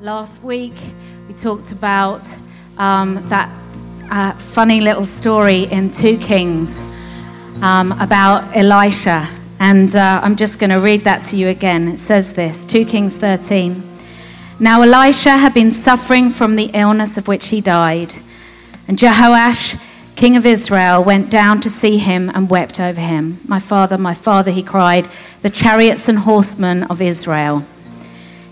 Last week, we talked about um, that uh, funny little story in 2 Kings um, about Elisha. And uh, I'm just going to read that to you again. It says this 2 Kings 13. Now, Elisha had been suffering from the illness of which he died. And Jehoash, king of Israel, went down to see him and wept over him. My father, my father, he cried, the chariots and horsemen of Israel.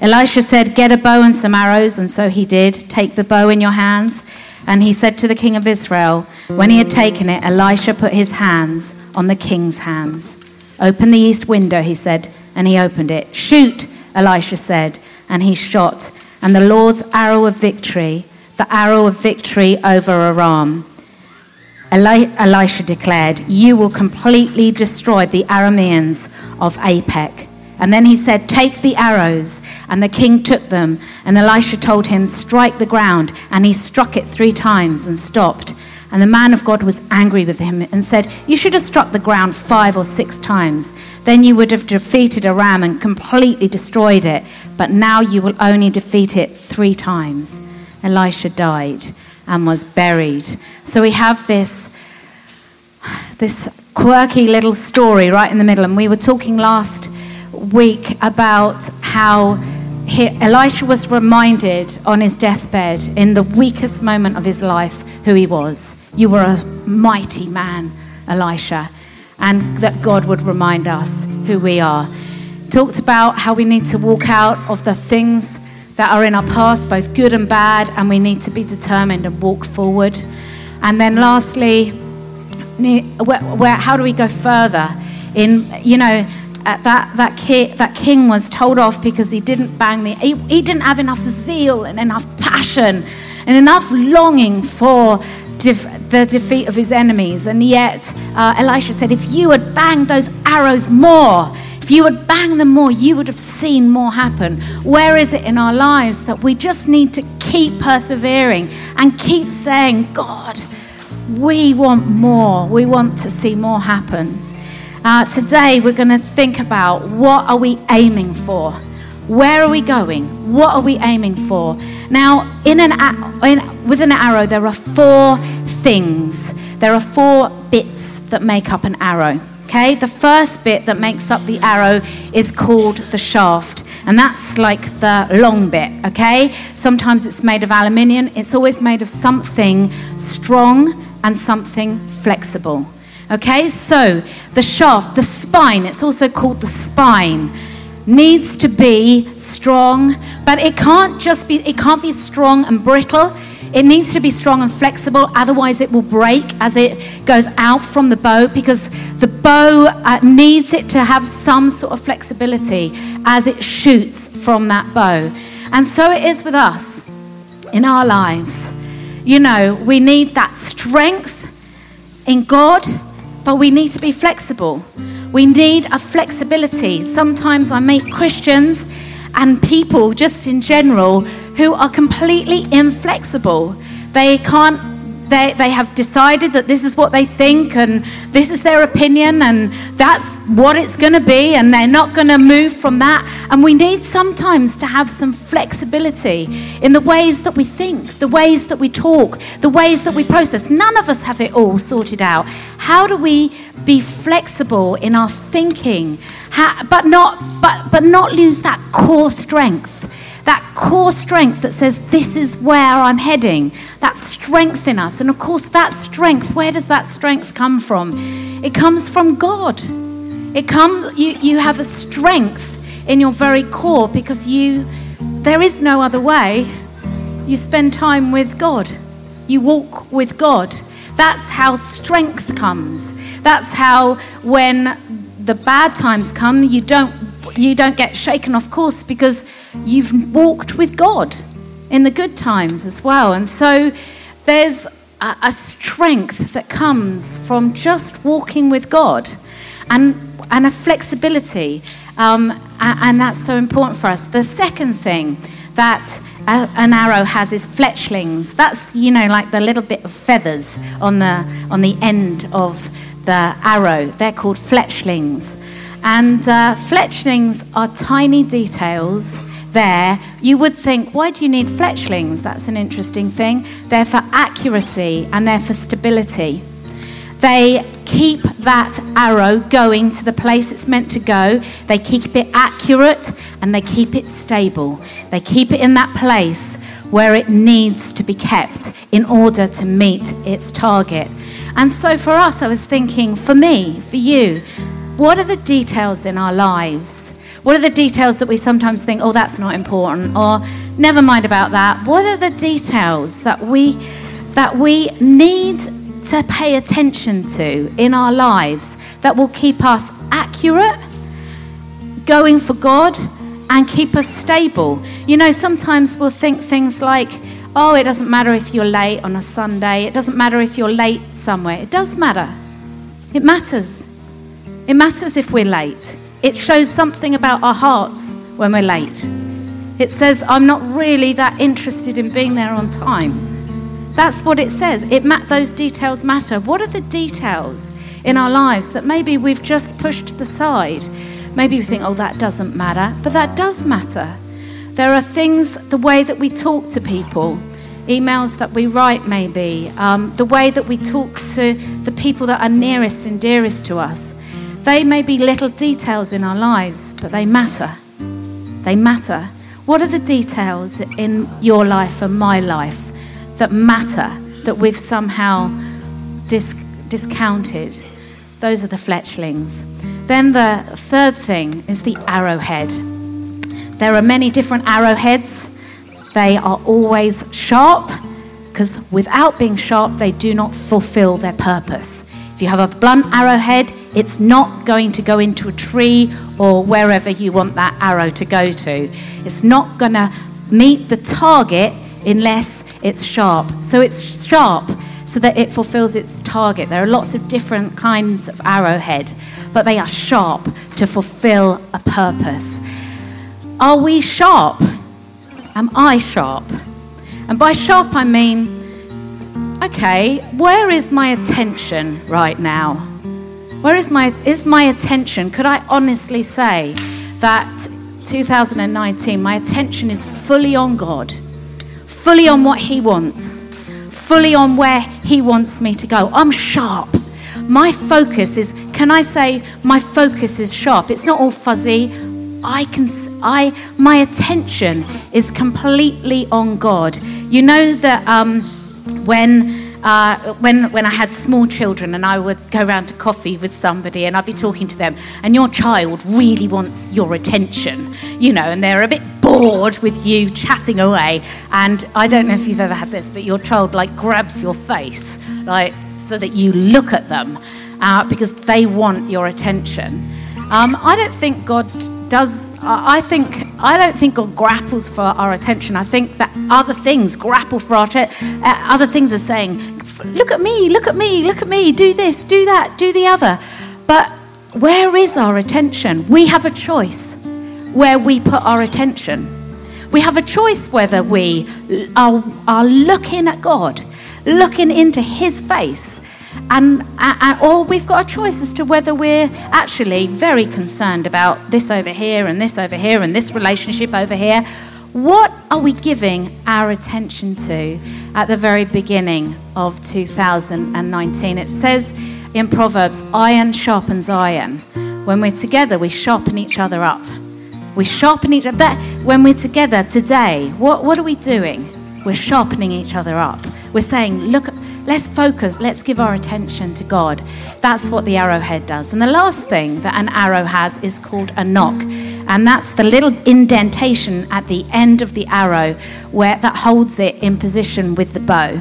Elisha said, Get a bow and some arrows. And so he did. Take the bow in your hands. And he said to the king of Israel, When he had taken it, Elisha put his hands on the king's hands. Open the east window, he said, and he opened it. Shoot, Elisha said, and he shot. And the Lord's arrow of victory, the arrow of victory over Aram. Eli- Elisha declared, You will completely destroy the Arameans of Aphek. And then he said, Take the arrows. And the king took them. And Elisha told him, Strike the ground. And he struck it three times and stopped. And the man of God was angry with him and said, You should have struck the ground five or six times. Then you would have defeated Aram and completely destroyed it. But now you will only defeat it three times. Elisha died and was buried. So we have this, this quirky little story right in the middle. And we were talking last week about how he, Elisha was reminded on his deathbed in the weakest moment of his life who he was. You were a mighty man, Elisha, and that God would remind us who we are. Talked about how we need to walk out of the things that are in our past, both good and bad, and we need to be determined and walk forward. And then lastly, where, where, how do we go further? In, you know, that, that, ki- that king was told off because he didn't bang the, he, he didn't have enough zeal and enough passion and enough longing for def- the defeat of his enemies. And yet, uh, Elisha said, if you had banged those arrows more, if you would bang them more, you would have seen more happen. Where is it in our lives that we just need to keep persevering and keep saying, God, we want more. We want to see more happen. Uh, today, we're going to think about what are we aiming for? Where are we going? What are we aiming for? Now, in an, in, with an arrow, there are four things. There are four bits that make up an arrow. Okay, the first bit that makes up the arrow is called the shaft, and that's like the long bit. Okay, sometimes it's made of aluminium, it's always made of something strong and something flexible. Okay, so the shaft, the spine, it's also called the spine, needs to be strong, but it can't just be, it can't be strong and brittle. It needs to be strong and flexible, otherwise, it will break as it goes out from the bow because the bow uh, needs it to have some sort of flexibility as it shoots from that bow. And so it is with us in our lives. You know, we need that strength in God but we need to be flexible. We need a flexibility. Sometimes I meet Christians and people just in general who are completely inflexible. They can't they, they have decided that this is what they think and this is their opinion and that's what it's going to be and they're not going to move from that. And we need sometimes to have some flexibility in the ways that we think, the ways that we talk, the ways that we process. None of us have it all sorted out. How do we be flexible in our thinking, How, but, not, but, but not lose that core strength? That core strength that says, This is where I'm heading, that strength in us. And of course, that strength, where does that strength come from? It comes from God. It comes, you, you have a strength in your very core because you, there is no other way. You spend time with God, you walk with God. That's how strength comes. That's how, when the bad times come, you don't you don't get shaken off course because you've walked with God in the good times as well. And so there's a, a strength that comes from just walking with God and, and a flexibility. Um, and, and that's so important for us. The second thing that an arrow has is fletchlings. That's, you know, like the little bit of feathers on the, on the end of the arrow. They're called fletchlings. And uh, fletchlings are tiny details there, you would think, why do you need fletchlings? That's an interesting thing. They're for accuracy and they're for stability. They keep that arrow going to the place it's meant to go. They keep it accurate and they keep it stable. They keep it in that place where it needs to be kept in order to meet its target. And so for us, I was thinking, for me, for you, what are the details in our lives? What are the details that we sometimes think, oh, that's not important, or never mind about that? What are the details that we that we need to pay attention to in our lives that will keep us accurate, going for God, and keep us stable. You know, sometimes we'll think things like, oh, it doesn't matter if you're late on a Sunday, it doesn't matter if you're late somewhere. It does matter. It matters. It matters if we're late. It shows something about our hearts when we're late. It says, I'm not really that interested in being there on time. That's what it says. It ma- those details matter. What are the details in our lives that maybe we've just pushed to the side? Maybe we think, oh, that doesn't matter, but that does matter. There are things, the way that we talk to people, emails that we write, maybe, um, the way that we talk to the people that are nearest and dearest to us. They may be little details in our lives, but they matter. They matter. What are the details in your life and my life that matter that we've somehow dis- discounted. Those are the fletchlings. Then the third thing is the arrowhead. There are many different arrowheads. They are always sharp because without being sharp, they do not fulfill their purpose. If you have a blunt arrowhead, it's not going to go into a tree or wherever you want that arrow to go to. It's not going to meet the target unless it's sharp. So it's sharp so that it fulfills its target. There are lots of different kinds of arrowhead, but they are sharp to fulfill a purpose. Are we sharp? Am I sharp? And by sharp, I mean, okay, where is my attention right now? Where is my, is my attention? Could I honestly say that 2019, my attention is fully on God? fully on what He wants, fully on where He wants me to go. I'm sharp. My focus is, can I say, my focus is sharp? It's not all fuzzy. I can, I, my attention is completely on God. You know that um, when uh, when, when I had small children and I would go around to coffee with somebody and I'd be talking to them, and your child really wants your attention, you know, and they're a bit bored with you chatting away. And I don't know if you've ever had this, but your child like grabs your face, like so that you look at them uh, because they want your attention. Um, I don't think God does I think I don't think God grapples for our attention. I think that other things grapple for our uh, other things are saying, look at me, look at me, look at me, do this, do that, do the other. But where is our attention? We have a choice where we put our attention. We have a choice whether we are, are looking at God, looking into His face, and, and, or we've got a choice as to whether we're actually very concerned about this over here and this over here and this relationship over here. What are we giving our attention to at the very beginning of 2019? It says in Proverbs, iron sharpens iron. When we're together, we sharpen each other up. We sharpen each other. When we're together today, what, what are we doing? We're sharpening each other up. We're saying, look, Let's focus, let's give our attention to God. That's what the arrowhead does. And the last thing that an arrow has is called a nock. And that's the little indentation at the end of the arrow where that holds it in position with the bow.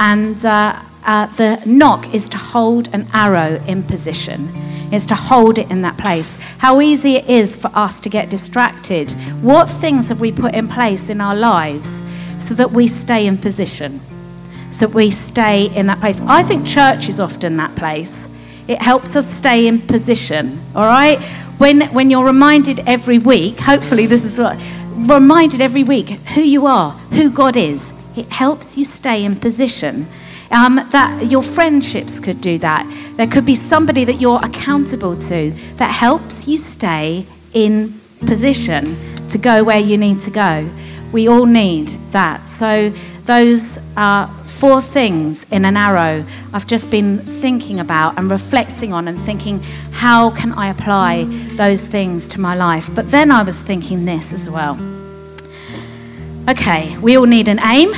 And uh, uh, the nock is to hold an arrow in position, is to hold it in that place. How easy it is for us to get distracted. What things have we put in place in our lives so that we stay in position? so that we stay in that place. I think church is often that place. It helps us stay in position, all right? When, when you're reminded every week, hopefully this is what, reminded every week who you are, who God is, it helps you stay in position. Um, that your friendships could do that. There could be somebody that you're accountable to that helps you stay in position to go where you need to go. We all need that. So, those are four things in an arrow I've just been thinking about and reflecting on and thinking, how can I apply those things to my life? But then I was thinking this as well. Okay, we all need an aim.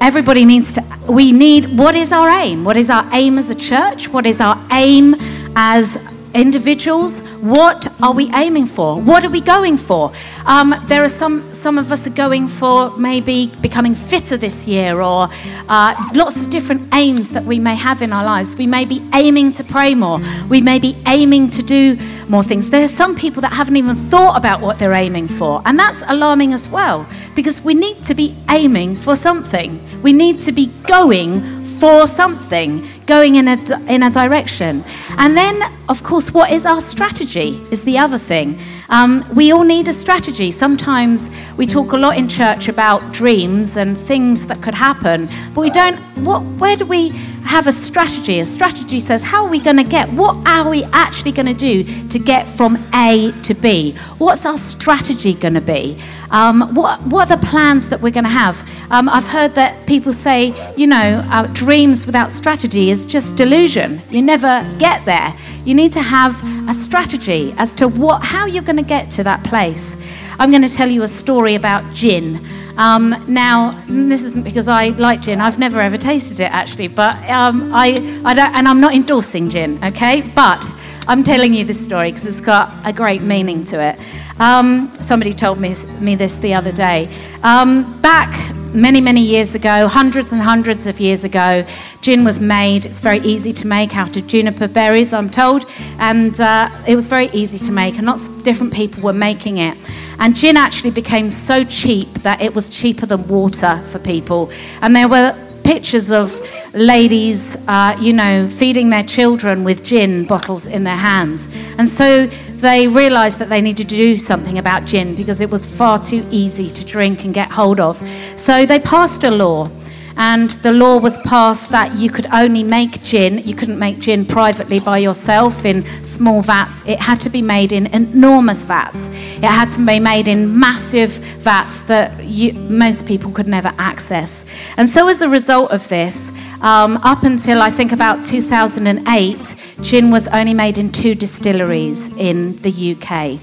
Everybody needs to, we need, what is our aim? What is our aim as a church? What is our aim as individuals, what are we aiming for? What are we going for? Um, there are some, some of us are going for maybe becoming fitter this year or uh, lots of different aims that we may have in our lives. We may be aiming to pray more. We may be aiming to do more things. There are some people that haven't even thought about what they're aiming for, and that's alarming as well because we need to be aiming for something. We need to be going for something, going in a, in a direction. And then, of course, what is our strategy is the other thing. Um, we all need a strategy. Sometimes we talk a lot in church about dreams and things that could happen, but we don't. What, where do we have a strategy? A strategy says, how are we going to get? What are we actually going to do to get from A to B? What's our strategy going to be? Um, what, what are the plans that we're going to have? Um, I've heard that people say, you know, uh, dreams without strategy is just delusion. You never get there. You need to have a strategy as to what, how you're going to get to that place. I'm going to tell you a story about gin. Um, now, this isn't because I like gin. I've never ever tasted it actually, but um, I, I don't, and I'm not endorsing gin, okay? But I'm telling you this story because it's got a great meaning to it. Um, somebody told me, me this the other day. Um, back many, many years ago, hundreds and hundreds of years ago, gin was made. It's very easy to make out of juniper berries, I'm told, and uh, it was very easy to make, and lots of different people were making it. And gin actually became so cheap that it was cheaper than water for people. And there were pictures of ladies, uh, you know, feeding their children with gin bottles in their hands. And so they realized that they needed to do something about gin because it was far too easy to drink and get hold of. So they passed a law and the law was passed that you could only make gin. You couldn't make gin privately by yourself in small vats. It had to be made in enormous vats. It had to be made in massive vats that you, most people could never access. And so, as a result of this, um, up until I think about 2008, gin was only made in two distilleries in the UK.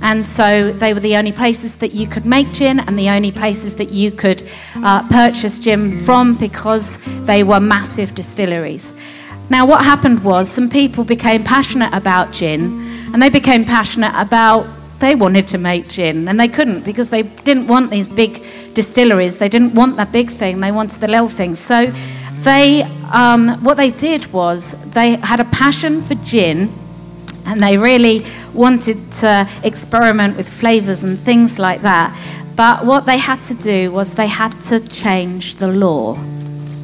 And so they were the only places that you could make gin and the only places that you could uh, purchase gin from because they were massive distilleries. Now, what happened was some people became passionate about gin and they became passionate about they wanted to make gin and they couldn't because they didn't want these big distilleries. They didn't want that big thing, they wanted the little thing. So, they, um, what they did was they had a passion for gin and they really wanted to experiment with flavors and things like that. But what they had to do was they had to change the law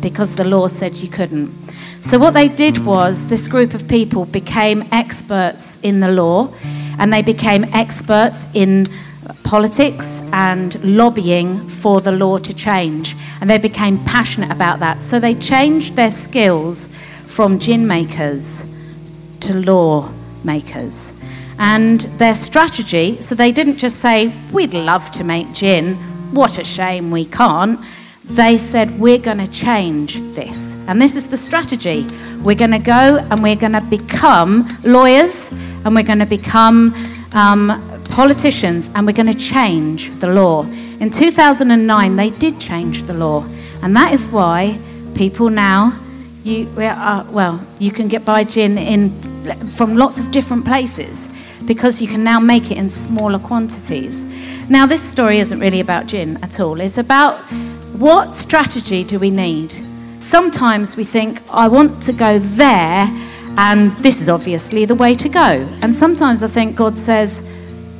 because the law said you couldn't. So, what they did was this group of people became experts in the law and they became experts in politics and lobbying for the law to change. And they became passionate about that. So, they changed their skills from gin makers to law makers. And their strategy, so they didn't just say, We'd love to make gin, what a shame we can't. They said, We're going to change this. And this is the strategy. We're going to go and we're going to become lawyers and we're going to become um, politicians and we're going to change the law. In 2009, they did change the law. And that is why people now, you, uh, well, you can get by gin in from lots of different places because you can now make it in smaller quantities. Now, this story isn't really about gin at all. It's about what strategy do we need? Sometimes we think, I want to go there, and this is obviously the way to go. And sometimes I think God says,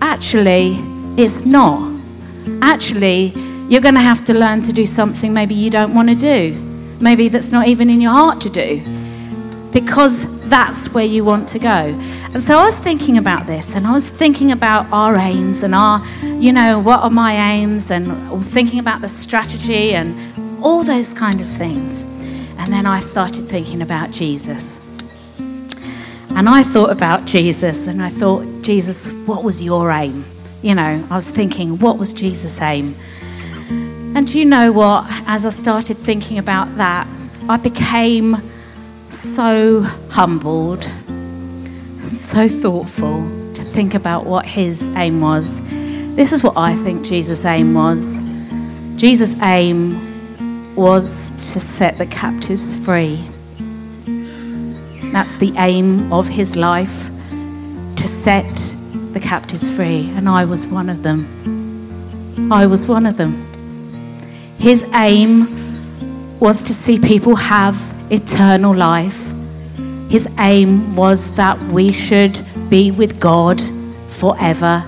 actually, it's not. Actually, you're going to have to learn to do something maybe you don't want to do, maybe that's not even in your heart to do because that's where you want to go. And so I was thinking about this and I was thinking about our aims and our, you know, what are my aims and thinking about the strategy and all those kind of things. And then I started thinking about Jesus. And I thought about Jesus and I thought, Jesus, what was your aim? you know, I was thinking, what was Jesus' aim? And do you know what? As I started thinking about that, I became so humbled, so thoughtful to think about what his aim was. This is what I think Jesus' aim was. Jesus' aim was to set the captives free. That's the aim of his life to set the captives free. And I was one of them. I was one of them. His aim was to see people have eternal life. His aim was that we should be with God forever.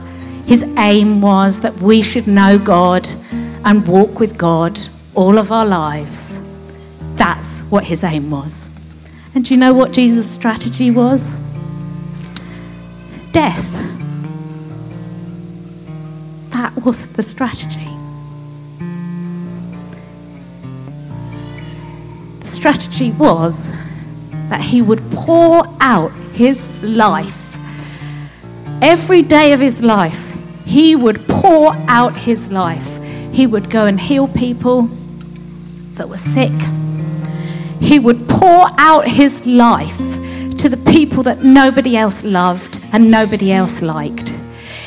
His aim was that we should know God and walk with God all of our lives. That's what his aim was. And do you know what Jesus' strategy was? Death. That was the strategy. Strategy was that he would pour out his life. Every day of his life, he would pour out his life. He would go and heal people that were sick. He would pour out his life to the people that nobody else loved and nobody else liked.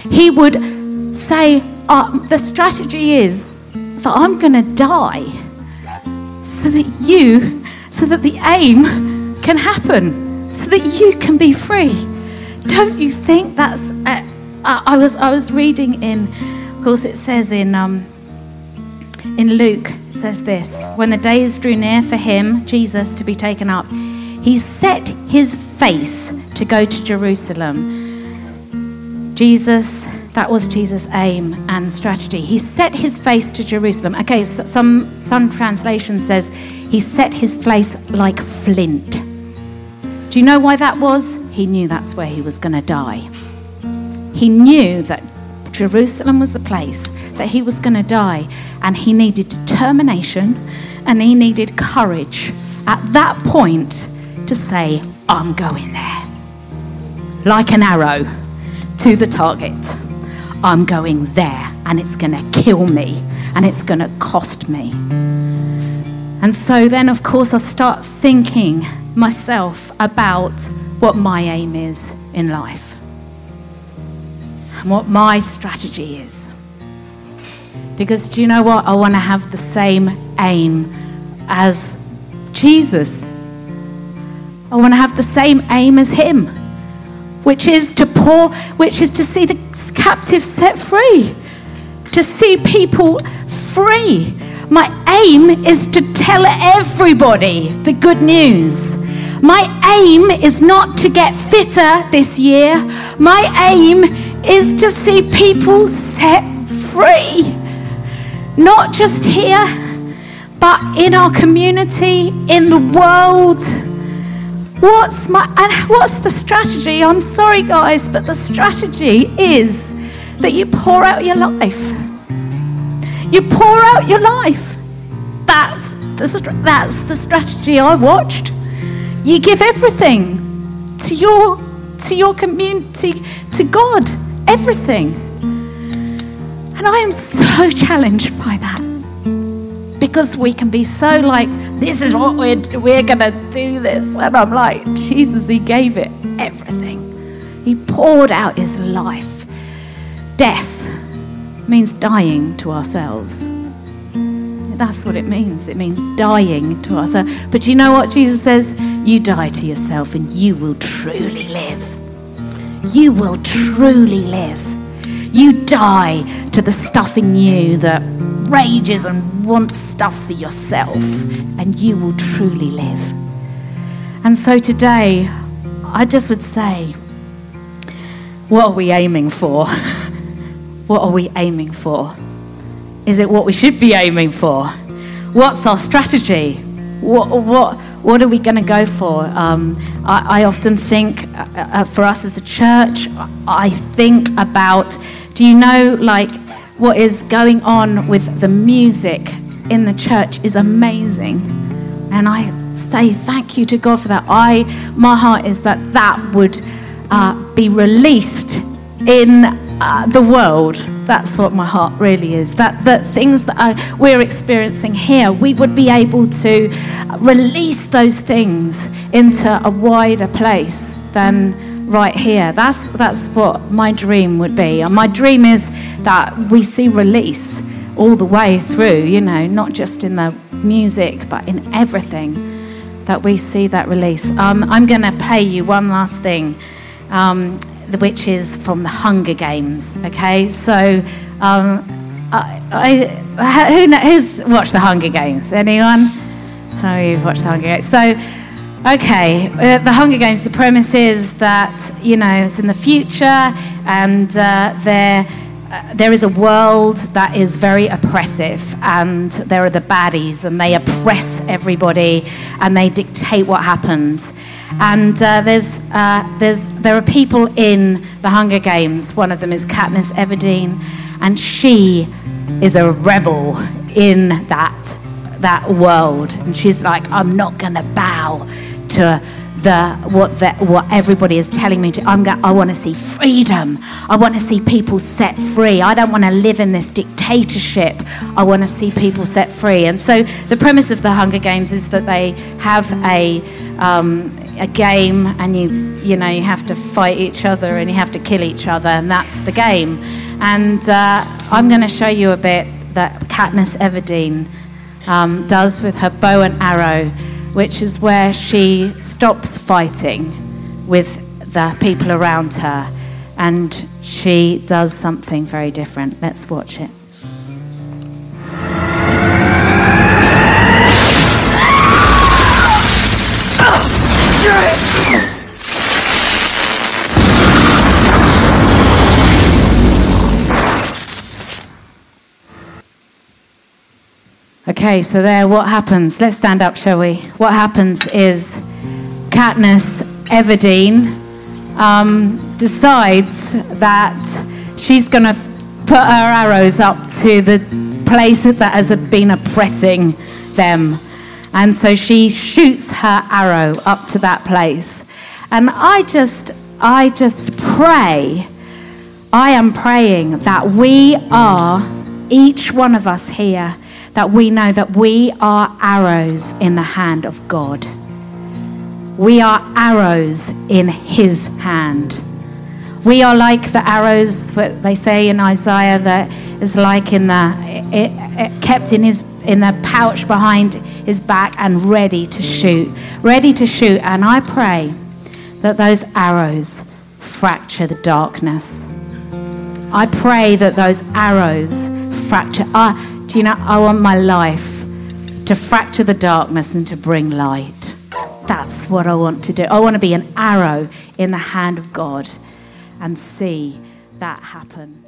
He would say, uh, The strategy is that I'm going to die so that you, so that the aim can happen, so that you can be free. Don't you think that's? Uh, I was I was reading in, of course, it says in um, in Luke says this: when the days drew near for him, Jesus, to be taken up, he set his face to go to Jerusalem. Jesus that was Jesus' aim and strategy. He set his face to Jerusalem. Okay, so some, some translation says he set his face like flint. Do you know why that was? He knew that's where he was going to die. He knew that Jerusalem was the place that he was going to die, and he needed determination and he needed courage at that point to say, I'm going there. Like an arrow to the target. I'm going there and it's going to kill me and it's going to cost me. And so then, of course, I start thinking myself about what my aim is in life and what my strategy is. Because do you know what? I want to have the same aim as Jesus. I want to have the same aim as Him which is to pour, which is to see the captive set free, to see people free. My aim is to tell everybody the good news. My aim is not to get fitter this year. My aim is to see people set free. Not just here, but in our community, in the world What's my and what's the strategy? I'm sorry guys, but the strategy is that you pour out your life. You pour out your life. That's the, that's the strategy I watched. You give everything to your to your community, to God, everything. And I am so challenged by that because we can be so like, this is what we're, we're going to do this. And I'm like, Jesus, He gave it everything. He poured out His life. Death means dying to ourselves. That's what it means. It means dying to ourselves. But you know what Jesus says? You die to yourself and you will truly live. You will truly live. You die to the stuff in you that rages and wants stuff for yourself, and you will truly live. And so today, I just would say, what are we aiming for? what are we aiming for? Is it what we should be aiming for? What's our strategy? What, what, what are we going to go for? Um, I, I, often think uh, uh, for us as a church, I think about do you know, like, what is going on with the music in the church is amazing. And I say thank you to God for that. I, my heart is that that would uh, be released in uh, the world. That's what my heart really is. That the things that I, we're experiencing here, we would be able to release those things into a wider place than right here. That's that's what my dream would be. And my dream is that we see release all the way through. You know, not just in the music, but in everything. That we see that release. Um, I'm going to play you one last thing. Um, which is from the Hunger Games. Okay, so um, I, I, who who's watched the Hunger Games? Anyone? Some of you've watched the Hunger Games. So, okay, uh, the Hunger Games. The premise is that you know it's in the future, and uh, there. Uh, there is a world that is very oppressive, and there are the baddies, and they oppress everybody, and they dictate what happens. And uh, there's, uh, there's, there are people in the Hunger Games. One of them is Katniss Everdeen, and she is a rebel in that, that world. And she's like, I'm not going to bow to the, what, the, what everybody is telling me to. I'm go, I want to see freedom. I want to see people set free. I don't want to live in this dictatorship. I want to see people set free. And so the premise of the Hunger Games is that they have a, um, a game and you you know you have to fight each other and you have to kill each other and that's the game. And uh, i'm going to show you a bit that katniss everdeen um, does with her bow and arrow which is where she stops fighting with the people around her. And she does something very different. Let's watch it Okay, so there, what happens? Let's stand up, shall we? What happens is Katniss Everdeen um, decides that she's going to put her arrows up to the place that has been oppressing them. And so she shoots her arrow up to that place. And I just, I just pray, I am praying that we are, each one of us here, that we know that we are arrows in the hand of God. We are arrows in His hand. We are like the arrows that they say in Isaiah that is like in the it, it kept in his in the pouch behind his back and ready to shoot, ready to shoot. And I pray that those arrows fracture the darkness. I pray that those arrows fracture. You know, I want my life to fracture the darkness and to bring light. That's what I want to do. I want to be an arrow in the hand of God and see that happen.